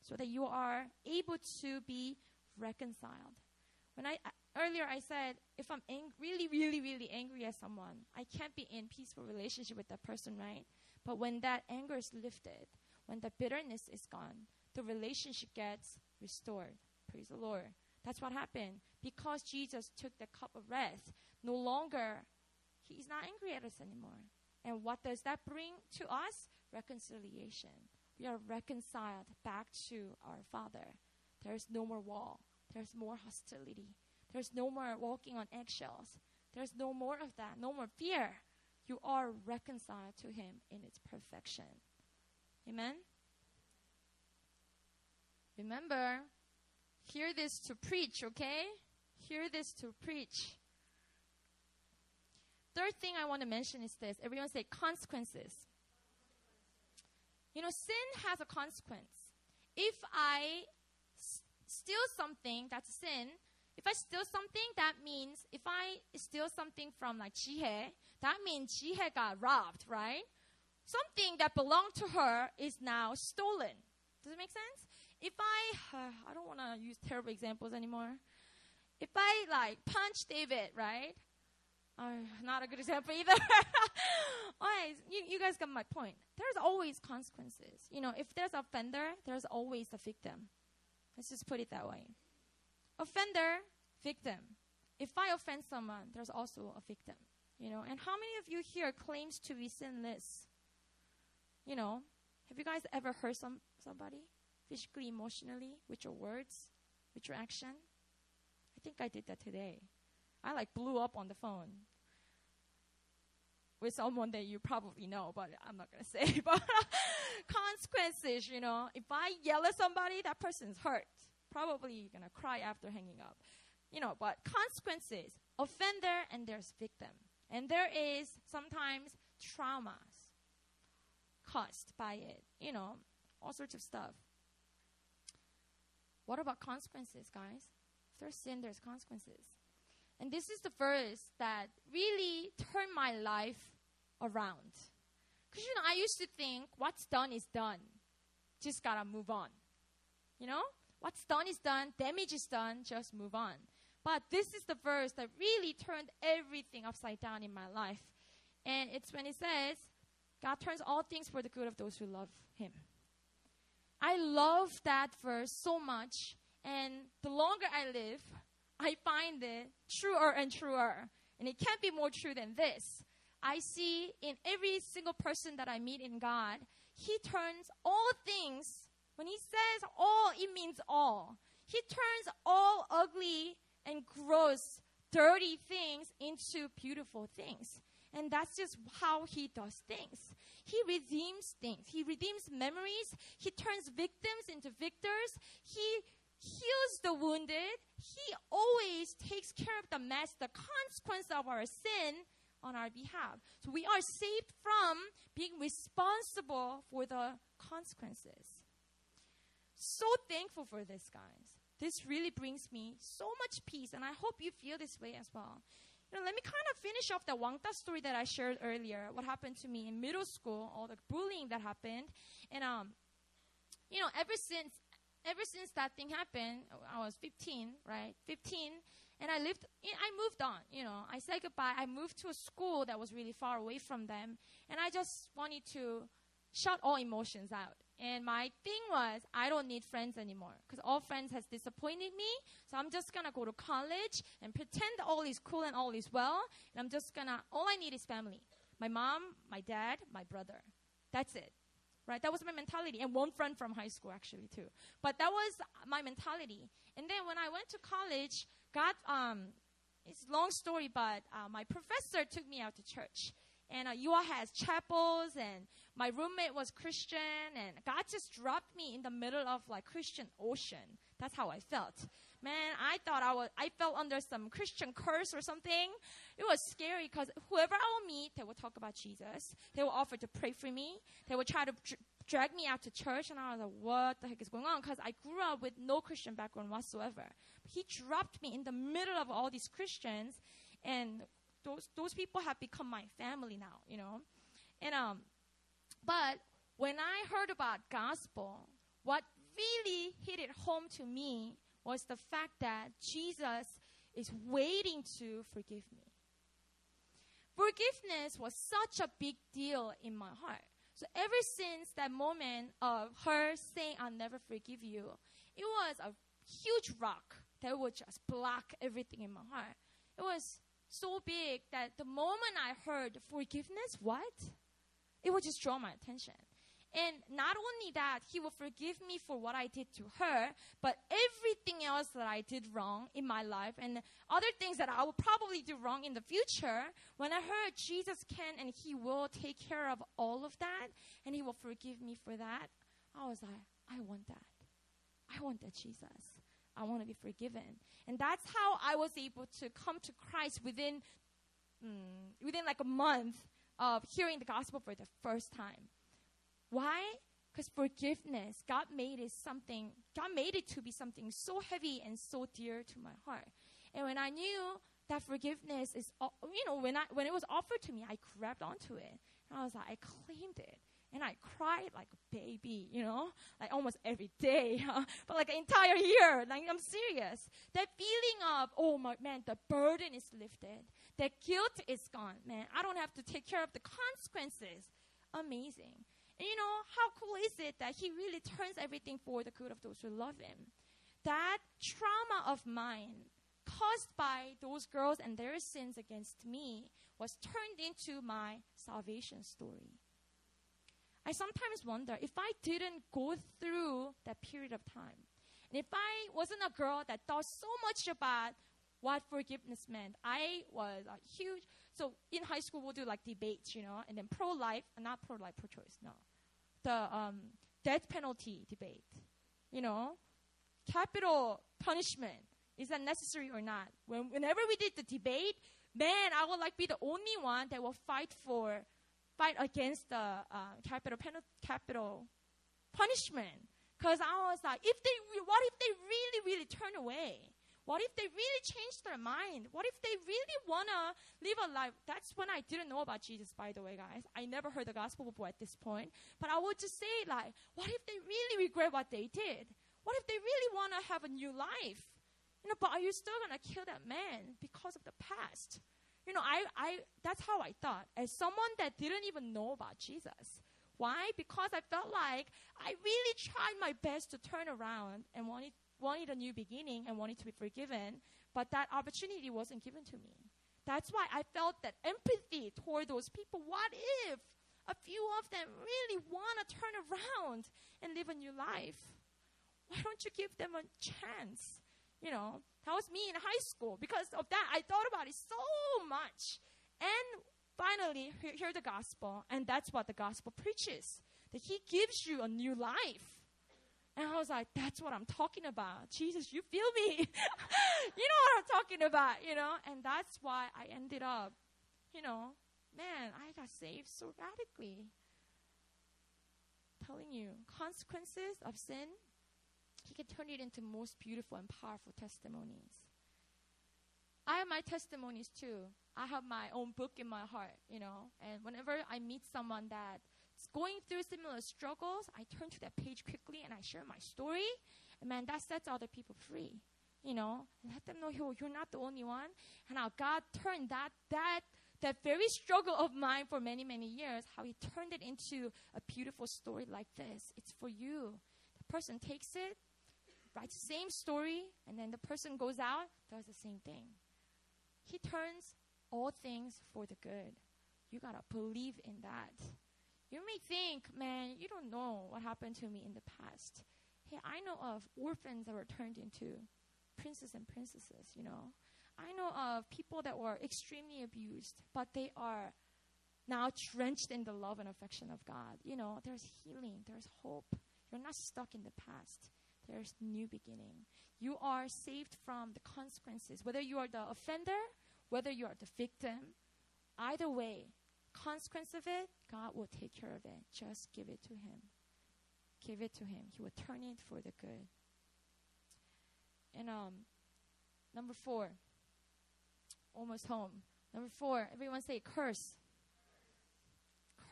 So that you are able to be reconciled. When I earlier I said if I'm ang- really, really, really angry at someone, I can't be in peaceful relationship with that person, right? But when that anger is lifted, when the bitterness is gone, the relationship gets restored. Praise the Lord. That's what happened. Because Jesus took the cup of wrath, no longer, he's not angry at us anymore. And what does that bring to us? Reconciliation. We are reconciled back to our Father. There's no more wall. There's more hostility. There's no more walking on eggshells. There's no more of that. No more fear. You are reconciled to Him in its perfection. Amen? Remember, hear this to preach, okay? Hear this to preach. Third thing I want to mention is this. Everyone say consequences. You know, sin has a consequence. If I s- steal something, that's a sin. If I steal something, that means if I steal something from like Jihe, that means Jihe got robbed, right? Something that belonged to her is now stolen. Does it make sense? If I, uh, I don't want to use terrible examples anymore. If I like punch David, right? Uh, not a good example either. Alright, you, you guys got my point. There's always consequences. You know, if there's a offender, there's always a victim. Let's just put it that way. Offender, victim. If I offend someone, there's also a victim. You know, and how many of you here claims to be sinless? You know, have you guys ever hurt some somebody physically, emotionally, with your words, with your action? I think I did that today. I like blew up on the phone with someone that you probably know, but I'm not gonna say. but consequences, you know, if I yell at somebody, that person's hurt. Probably gonna cry after hanging up. you know, but consequences, offender, and there's victim. And there is sometimes traumas by it, you know, all sorts of stuff. What about consequences, guys? If there's sin, there's consequences. And this is the verse that really turned my life around. Because, you know, I used to think what's done is done. Just gotta move on. You know? What's done is done, damage is done, just move on. But this is the verse that really turned everything upside down in my life. And it's when it says, God turns all things for the good of those who love Him. I love that verse so much. And the longer I live, I find it truer and truer. And it can't be more true than this. I see in every single person that I meet in God, He turns all things, when He says all, it means all. He turns all ugly and gross, dirty things into beautiful things. And that's just how he does things. He redeems things. He redeems memories. He turns victims into victors. He heals the wounded. He always takes care of the mess, the consequence of our sin on our behalf. So we are saved from being responsible for the consequences. So thankful for this, guys. This really brings me so much peace, and I hope you feel this way as well. You know, let me kind of finish off the Wangta story that I shared earlier. What happened to me in middle school, all the bullying that happened, and um, you know, ever since ever since that thing happened, I was 15, right? 15, and I lived. I moved on. You know, I said goodbye. I moved to a school that was really far away from them, and I just wanted to shut all emotions out. And my thing was, I don't need friends anymore because all friends has disappointed me. So I'm just gonna go to college and pretend all is cool and all is well. And I'm just gonna, all I need is family. My mom, my dad, my brother. That's it. Right? That was my mentality. And one friend from high school actually too. But that was my mentality. And then when I went to college, God, um, it's a long story, but uh, my professor took me out to church. And uh, Ewha has chapels and my roommate was Christian, and God just dropped me in the middle of like Christian ocean. That's how I felt. Man, I thought I was, I felt under some Christian curse or something. It was scary because whoever I will meet, they will talk about Jesus. They will offer to pray for me. They will try to dr- drag me out to church, and I was like, what the heck is going on? Because I grew up with no Christian background whatsoever. He dropped me in the middle of all these Christians, and those, those people have become my family now, you know? And, um, but when I heard about gospel, what really hit it home to me was the fact that Jesus is waiting to forgive me. Forgiveness was such a big deal in my heart. So ever since that moment of her saying, I'll never forgive you, it was a huge rock that would just block everything in my heart. It was so big that the moment I heard forgiveness, what? It would just draw my attention. And not only that, he will forgive me for what I did to her, but everything else that I did wrong in my life and other things that I will probably do wrong in the future, when I heard Jesus can and he will take care of all of that and he will forgive me for that, I was like, I want that. I want that Jesus. I want to be forgiven. And that's how I was able to come to Christ within, mm, within like a month of hearing the gospel for the first time. Why? Because forgiveness, God made it something, God made it to be something so heavy and so dear to my heart. And when I knew that forgiveness is, you know, when I when it was offered to me, I grabbed onto it. And I was like, I claimed it. And I cried like a baby, you know, like almost every day, but like an entire year. Like I'm serious. That feeling of, oh my man, the burden is lifted. The guilt is gone, man. I don't have to take care of the consequences. Amazing. And you know, how cool is it that he really turns everything for the good of those who love him? That trauma of mine caused by those girls and their sins against me was turned into my salvation story. I sometimes wonder if I didn't go through that period of time, and if I wasn't a girl that thought so much about what forgiveness meant. I was a huge, so in high school we'll do like debates, you know, and then pro-life, not pro-life, pro-choice, no. The um, death penalty debate, you know, capital punishment, Is that necessary or not? When, whenever we did the debate, man, I would like be the only one that will fight for, fight against the uh, capital penalty, capital punishment. Because I was like, if they, what if they really, really turn away? What if they really change their mind? What if they really want to live a life? That's when I didn't know about Jesus, by the way, guys. I never heard the gospel before at this point. But I would just say, like, what if they really regret what they did? What if they really want to have a new life? You know, but are you still to kill that man because of the past? You know, I, I, that's how I thought. As someone that didn't even know about Jesus. Why? Because I felt like I really tried my best to turn around and wanted wanted a new beginning and wanted to be forgiven, but that opportunity wasn't given to me. That's why I felt that empathy toward those people. What if a few of them really want to turn around and live a new life? Why don't you give them a chance? You know, that was me in high school. Because of that, I thought about it so much. And finally, hear, hear the gospel, and that's what the gospel preaches that He gives you a new life. And I was like, that's what I'm talking about. Jesus, you feel me? you know what I'm talking about, you know? And that's why I ended up, you know, man, I got saved so radically. Telling you, consequences of sin, he can turn it into most beautiful and powerful testimonies. I have my testimonies too. I have my own book in my heart, you know, and whenever I meet someone that's going through similar struggles, I turn to that page quickly and I share my story. And man, that sets other people free. You know, let them know you're, you're not the only one. And how God turned that, that, that very struggle of mine for many, many years, how He turned it into a beautiful story like this. It's for you. The person takes it, writes the same story, and then the person goes out, does the same thing. He turns all things for the good. You gotta believe in that. You may think, man, you don't know what happened to me in the past. Hey, I know of orphans that were turned into princes and princesses, you know. I know of people that were extremely abused, but they are now drenched in the love and affection of God. You know, there's healing, there's hope. You're not stuck in the past. There's new beginning. You are saved from the consequences, whether you are the offender, whether you are the victim. Either way, consequence of it, God will take care of it. Just give it to Him. Give it to Him. He will turn it for the good. And um, number four, almost home. Number four, everyone say curse.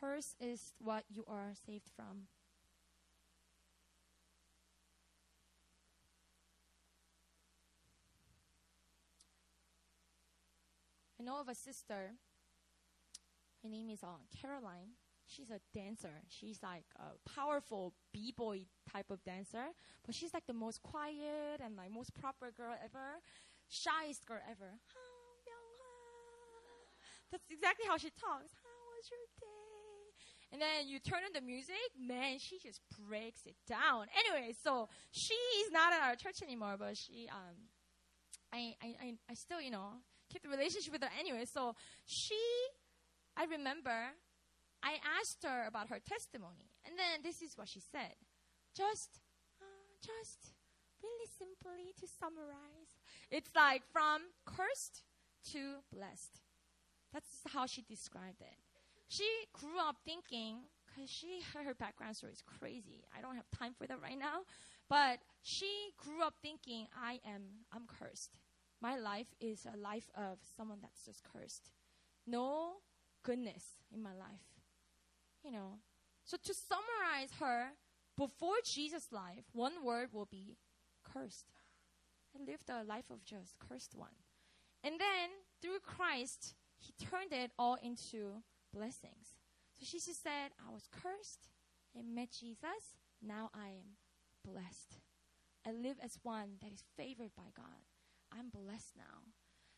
Curse is what you are saved from. Know of a sister her name is uh, Caroline. She's a dancer. She's like a powerful b-boy type of dancer, but she's like the most quiet and like most proper girl ever, shyest girl ever. That's exactly how she talks. How was your day? And then you turn on the music, man, she just breaks it down. Anyway, so she is not at our church anymore, but she, um, I, I, I still, you know, keep the relationship with her anyway. So she I remember I asked her about her testimony, and then this is what she said. Just, uh, just really simply to summarize, it's like from cursed to blessed. That's how she described it. She grew up thinking, because she her background story is crazy. I don't have time for that right now, but she grew up thinking, I am I'm cursed. My life is a life of someone that's just cursed. No goodness in my life. You know. So to summarize her, before Jesus' life, one word will be cursed. I lived a life of just cursed one. And then through Christ, he turned it all into blessings. So she just said, I was cursed. I met Jesus. Now I am blessed. I live as one that is favored by God. I'm blessed now.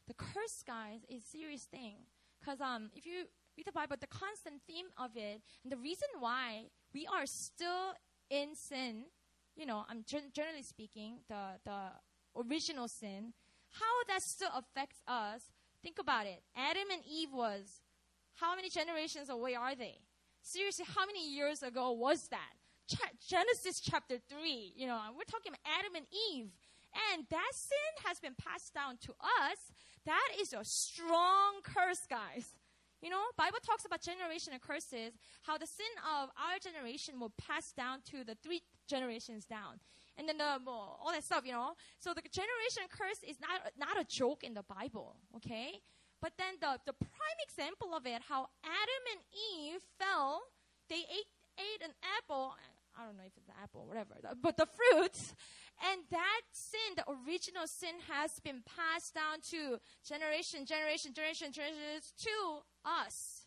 The curse, guys, is a serious thing. Because um, if you read the Bible, the constant theme of it, and the reason why we are still in sin, you know, I'm generally speaking, the, the original sin, how that still affects us, think about it. Adam and Eve was, how many generations away are they? Seriously, how many years ago was that? Genesis chapter 3, you know, we're talking about Adam and Eve. And that sin has been passed down to us, that is a strong curse, guys. You know, Bible talks about generational curses, how the sin of our generation will pass down to the three generations down. And then the, well, all that stuff, you know. So the generation curse is not, not a joke in the Bible, okay? But then the, the prime example of it, how Adam and Eve fell, they ate, ate an apple, I don't know if it's an apple, whatever, but the fruits, and that sin, the original sin, has been passed down to generation, generation, generation, generations to us.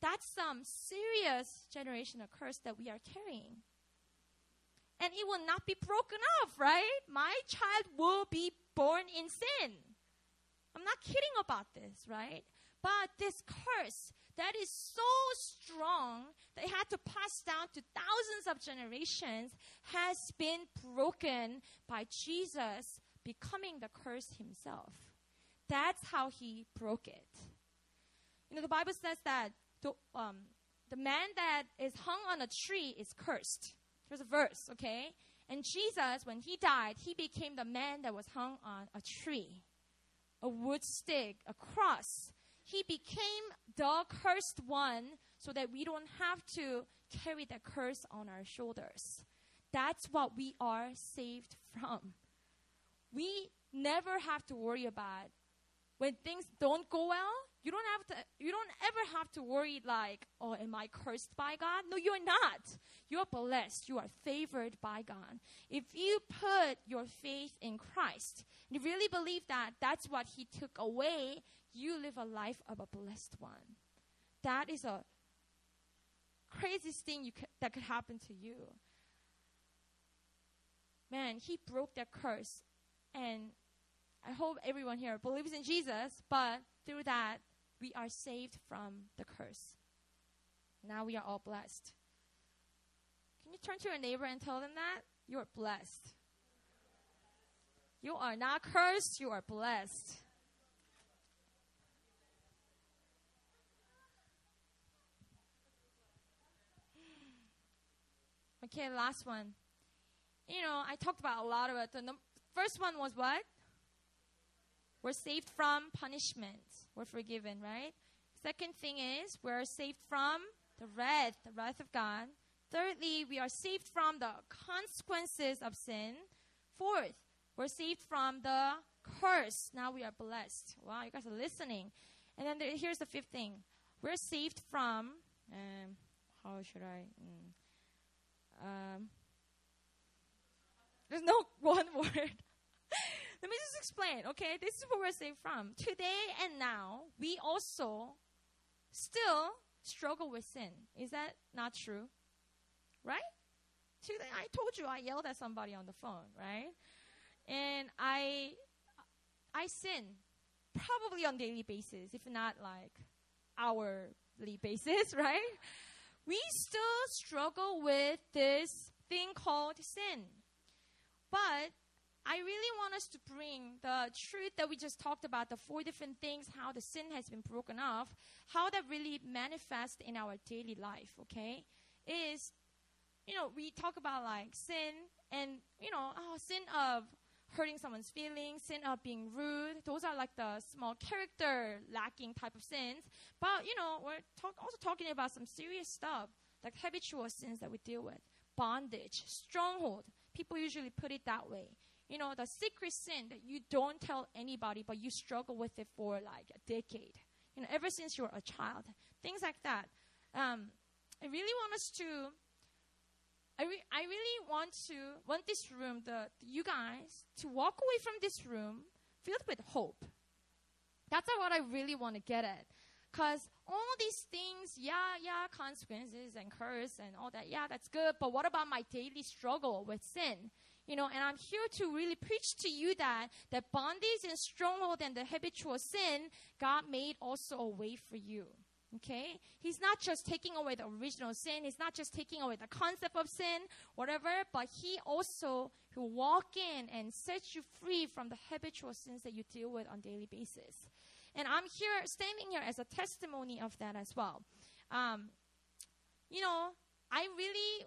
That's some serious generational curse that we are carrying. And it will not be broken off, right? My child will be born in sin. I'm not kidding about this, right? But this curse that is so strong that it had to pass down to thousands of generations has been broken by Jesus becoming the curse himself. That's how he broke it. You know, the Bible says that the, um, the man that is hung on a tree is cursed. There's a verse, okay? And Jesus, when he died, he became the man that was hung on a tree, a wood stick, a cross. He became the cursed one so that we don't have to carry the curse on our shoulders. That's what we are saved from. We never have to worry about when things don't go well. You don't have to you don't ever have to worry like, oh, am I cursed by God? No, you're not. You're blessed. You are favored by God. If you put your faith in Christ, you really believe that that's what he took away, you live a life of a blessed one. That is a craziest thing you that could happen to you. Man, he broke that curse. And I hope everyone here believes in Jesus, but through that, we are saved from the curse. Now we are all blessed. Can you turn to your neighbor and tell them that? You are blessed. You are not cursed, you are blessed. Okay, last one. You know, I talked about a lot of it. The first one was what? We're saved from punishment. We're forgiven, right? Second thing is we're saved from the wrath, the wrath of God. Thirdly, we are saved from the consequences of sin. Fourth, we're saved from the curse. Now we are blessed. Wow, you guys are listening. And then there, here's the fifth thing. We're saved from, um, how should I? Mm, um, there's no one word. Let me just explain, okay? This is where we're saved from. Today and now, we also still struggle with sin. Is that not true? Right? Today, I told you I yelled at somebody on the phone, right? And I, I sin probably on daily basis, if not like hourly basis, right? We still struggle with this thing called sin. But I really want us to bring the truth that we just talked about, the four different things, how the sin has been broken off, how that really manifests in our daily life, okay? Is, you know, we talk about like sin and, you know, oh, sin of hurting someone's feelings, sin of being rude. Those are like the small character lacking type of sins. But, you know, we're talk- also talking about some serious stuff, like habitual sins that we deal with, bondage, stronghold. People usually put it that way. You know, the secret sin that you don't tell anybody, but you struggle with it for like a decade. You know, ever since you were a child. Things like that. Um, I really want us to I, re- I really want to want this room, the, you guys, to walk away from this room filled with hope. That's what I really want to get at. Because all these things, yeah, yeah, consequences and curse and all that, yeah, that's good. But what about my daily struggle with sin? You know, and I'm here to really preach to you that that bondage and stronghold and the habitual sin, God made also a way for you. Okay? He's not just taking away the original sin. He's not just taking away the concept of sin, whatever, but he also will walk in and set you free from the habitual sins that you deal with on daily basis. And I'm here, standing here as a testimony of that as well. Um, you know, I really,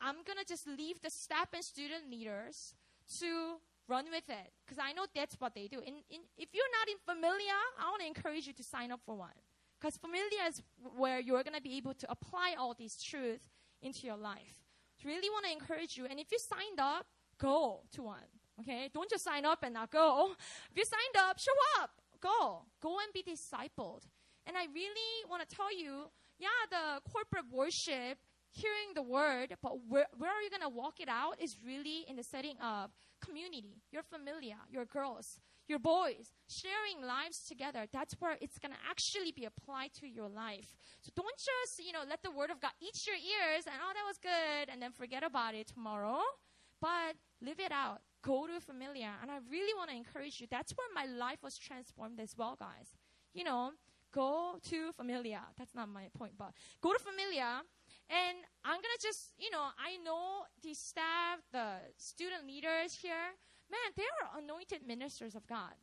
I'm gonna just leave the staff and student leaders to run with it because I know that's what they do. And, in, if you're not in familia, I want to encourage you to sign up for one because familia is where you're going to be able to apply all these truths into your life. So really want to encourage you. And if you signed up, go to one. Okay, don't just sign up and not go. If you signed up, show up, go, go and be discipled. And I really want to tell you, yeah, the corporate worship, hearing the word, but where, where are you going to walk it out is really in the setting of community, your familia, your girls, your boys, sharing lives together. That's where it's going to actually be applied to your life. So don't just, you know, let the word of God eat your ears and, oh, that was good, and then forget about it tomorrow. But live it out. Go to familia. And I really want to encourage you. That's where my life was transformed as well, guys. You know, go to familia. That's not my point, but go to familia and I'm going to just, you know, I know the staff, the student leaders here, man, they are anointed ministers of God.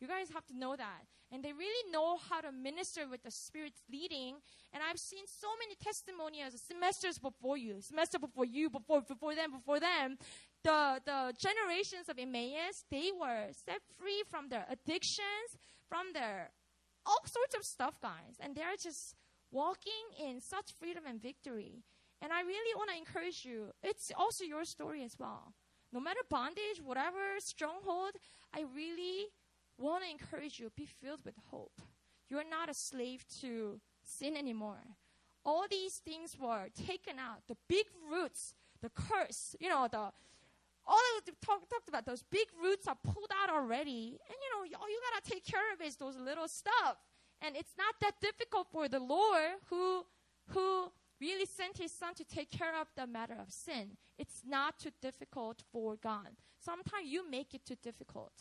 You guys have to know that. And they really know how to minister with the Spirit's leading. And I've seen so many testimonies semesters before you, semester before you, before, before them, before them. The, the generations of Emmaus, they were set free from their addictions, from their all sorts of stuff, guys. And they're just walking in such freedom and victory. And I really want to encourage you. It's also your story as well. No matter bondage, whatever stronghold, I really want to encourage you be filled with hope. You're not a slave to sin anymore. All these things were taken out. The big roots, the curse, you know, the all we talk, talked about those big roots are pulled out already. And you know, all you gotta take care of is those little stuff. And it's not that difficult for the Lord who, who really sent his son to take care of the matter of sin. It's not too difficult for God. Sometimes you make it too difficult.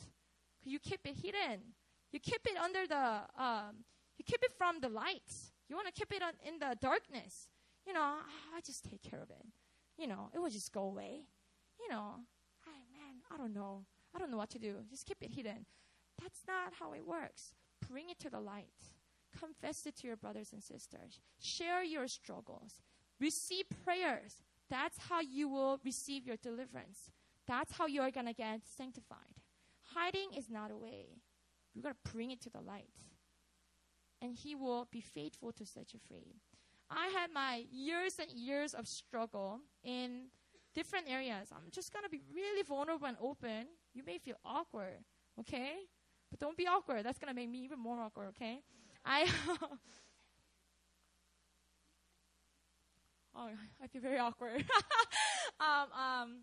You keep it hidden. You keep it under the, um, you keep it from the light. You want to keep it on, in the darkness. You know, I just take care of it. You know, it will just go away. You know, I, man, I don't know. I don't know what to do. Just keep it hidden. That's not how it works. Bring it to the light. Confess it to your brothers and sisters. Share your struggles. Receive prayers. That's how you will receive your deliverance. That's how you are going to get sanctified. Hiding is not a way. You got to bring it to the light. And He will be faithful to set you free. I had my years and years of struggle in different areas. I'm just going to be really vulnerable and open. You may feel awkward, okay? But don't be awkward. That's going to make me even more awkward, okay? I. oh, I feel very awkward. um, um,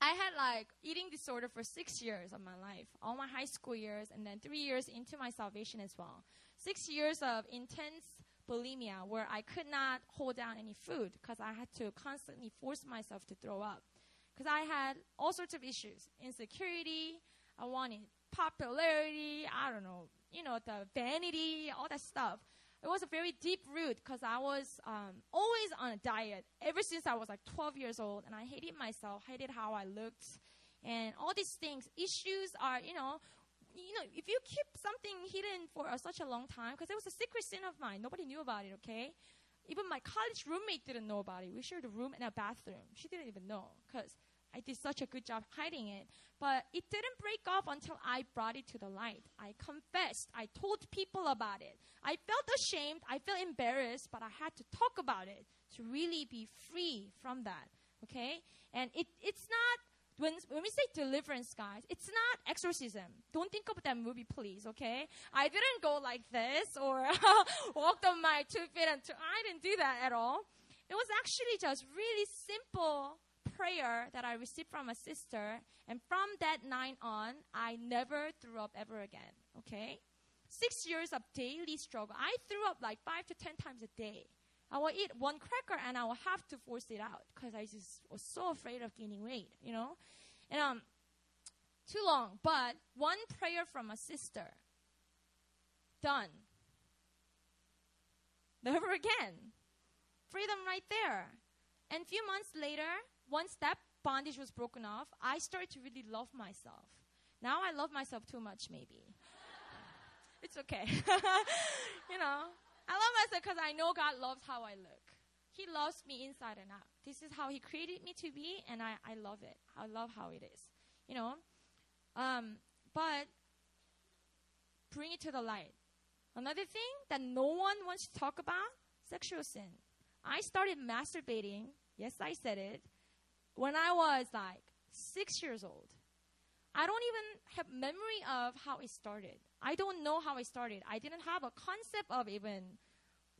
I had like eating disorder for six years of my life, all my high school years, and then three years into my salvation as well. Six years of intense bulimia where I could not hold down any food because I had to constantly force myself to throw up. Because I had all sorts of issues insecurity, I wanted popularity, I don't know, you know, the vanity, all that stuff. It was a very deep root because I was um, always on a diet ever since I was like 12 years old, and I hated myself, hated how I looked, and all these things. Issues are, you know, you know, if you keep something hidden for uh, such a long time, because it was a secret sin of mine, nobody knew about it. Okay, even my college roommate didn't know about it. We shared a room and a bathroom. She didn't even know because I did such a good job hiding it. But it didn't break off until I brought it to the light. I confessed. I told people about it. I felt ashamed. I felt embarrassed, but I had to talk about it to really be free from that. Okay? And it, it's not, when, when we say deliverance, guys, it's not exorcism. Don't think of that movie, please, okay? I didn't go like this or walked on my two feet and two, I didn't do that at all. It was actually just really simple prayer that I received from a sister, and from that night on, I never threw up ever again. Okay? Six years of daily struggle. I threw up like five to ten times a day. I will eat one cracker and I will have to force it out because I just was so afraid of gaining weight, you know? And um, too long, but one prayer from a sister. Done. Never again. Freedom right there. And a few months later, once that bondage was broken off, I started to really love myself. Now I love myself too much, maybe. it's okay. you know, I love myself because I know God loves how I look. He loves me inside and out. This is how He created me to be, and I, I love it. I love how it is. You know, Um, but bring it to the light. Another thing that no one wants to talk about sexual sin. I started masturbating, yes, I said it, when I was like six years old. I don't even have memory of how it started. I don't know how it started. I didn't have a concept of even,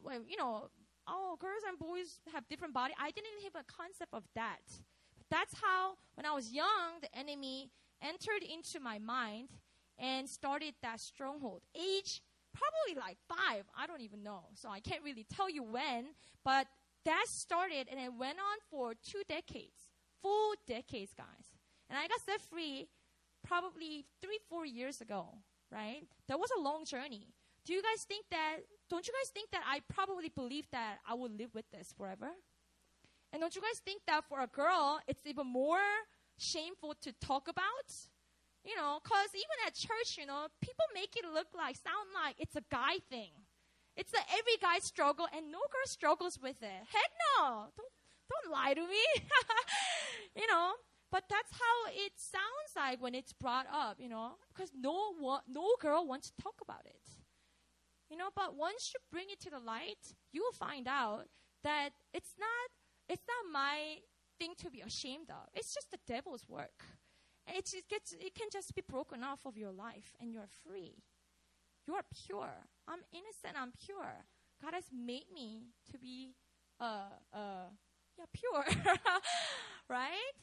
well, you know, oh, girls and boys have different body. I didn't have a concept of that. But that's how, when I was young, the enemy entered into my mind and started that stronghold. Age probably like five. I don't even know. So I can't really tell you when, but that started and it went on for two decades, full decades, guys. And I got set free probably three, four years ago, right? That was a long journey. Do you guys think that, don't you guys think that I probably believed that I would live with this forever? And don't you guys think that for a girl, it's even more shameful to talk about? You know, because even at church, you know, people make it look like, sound like it's a guy thing. It's a every guy struggle, and no girl struggles with it. Heck no! Don't don't lie to me. you know, but that's how it sounds like when it's brought up. You know, because no no girl wants to talk about it. You know, but once you bring it to the light, you will find out that it's not it's not my thing to be ashamed of. It's just the devil's work. And it, gets, it can just be broken off of your life and you're free. You are pure. I'm innocent. I'm pure. God has made me to be, uh, uh, yeah, pure. right?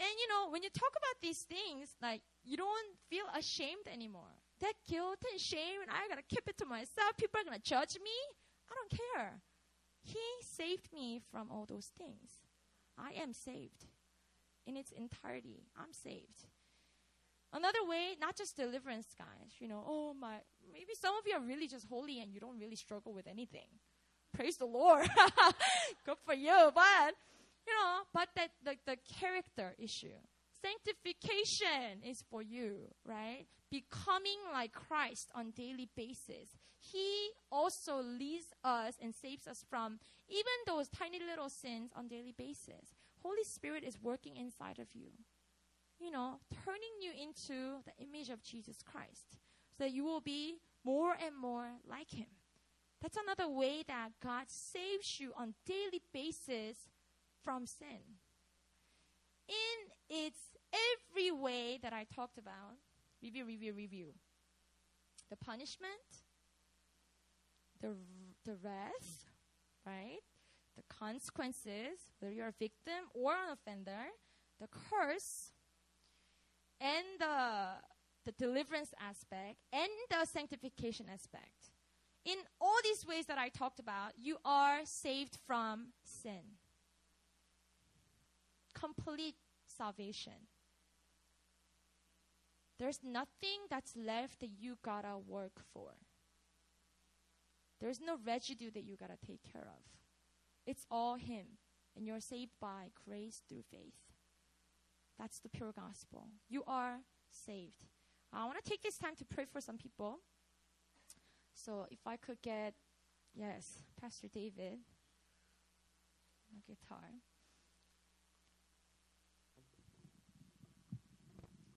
And you know, when you talk about these things, like, you don't feel ashamed anymore. That guilt and shame, and I gotta keep it to myself. People are gonna judge me. I don't care. He saved me from all those things. I am saved in its entirety. I'm saved. Another way, not just deliverance, guys. You know, oh my, maybe some of you are really just holy and you don't really struggle with anything. Praise the Lord. Good for you. But, you know, but that the, the character issue. Sanctification is for you, right? Becoming like Christ on daily basis. He also leads us and saves us from even those tiny little sins on daily basis. Holy Spirit is working inside of you. You know, turning you into the image of Jesus Christ so that you will be more and more like him. That's another way that God saves you on daily basis from sin. In its every way that I talked about, review, review, review. The punishment, the, the wrath, right? The consequences, whether you're a victim or an offender, the curse, and the, the deliverance aspect, and the sanctification aspect. In all these ways that I talked about, you are saved from sin. Complete salvation. There's nothing that's left that you gotta work for. There's no residue that you gotta take care of. It's all Him, and you're saved by grace through faith. That's the pure gospel. You are saved. I want to take this time to pray for some people. So if I could get, yes, Pastor David, a guitar.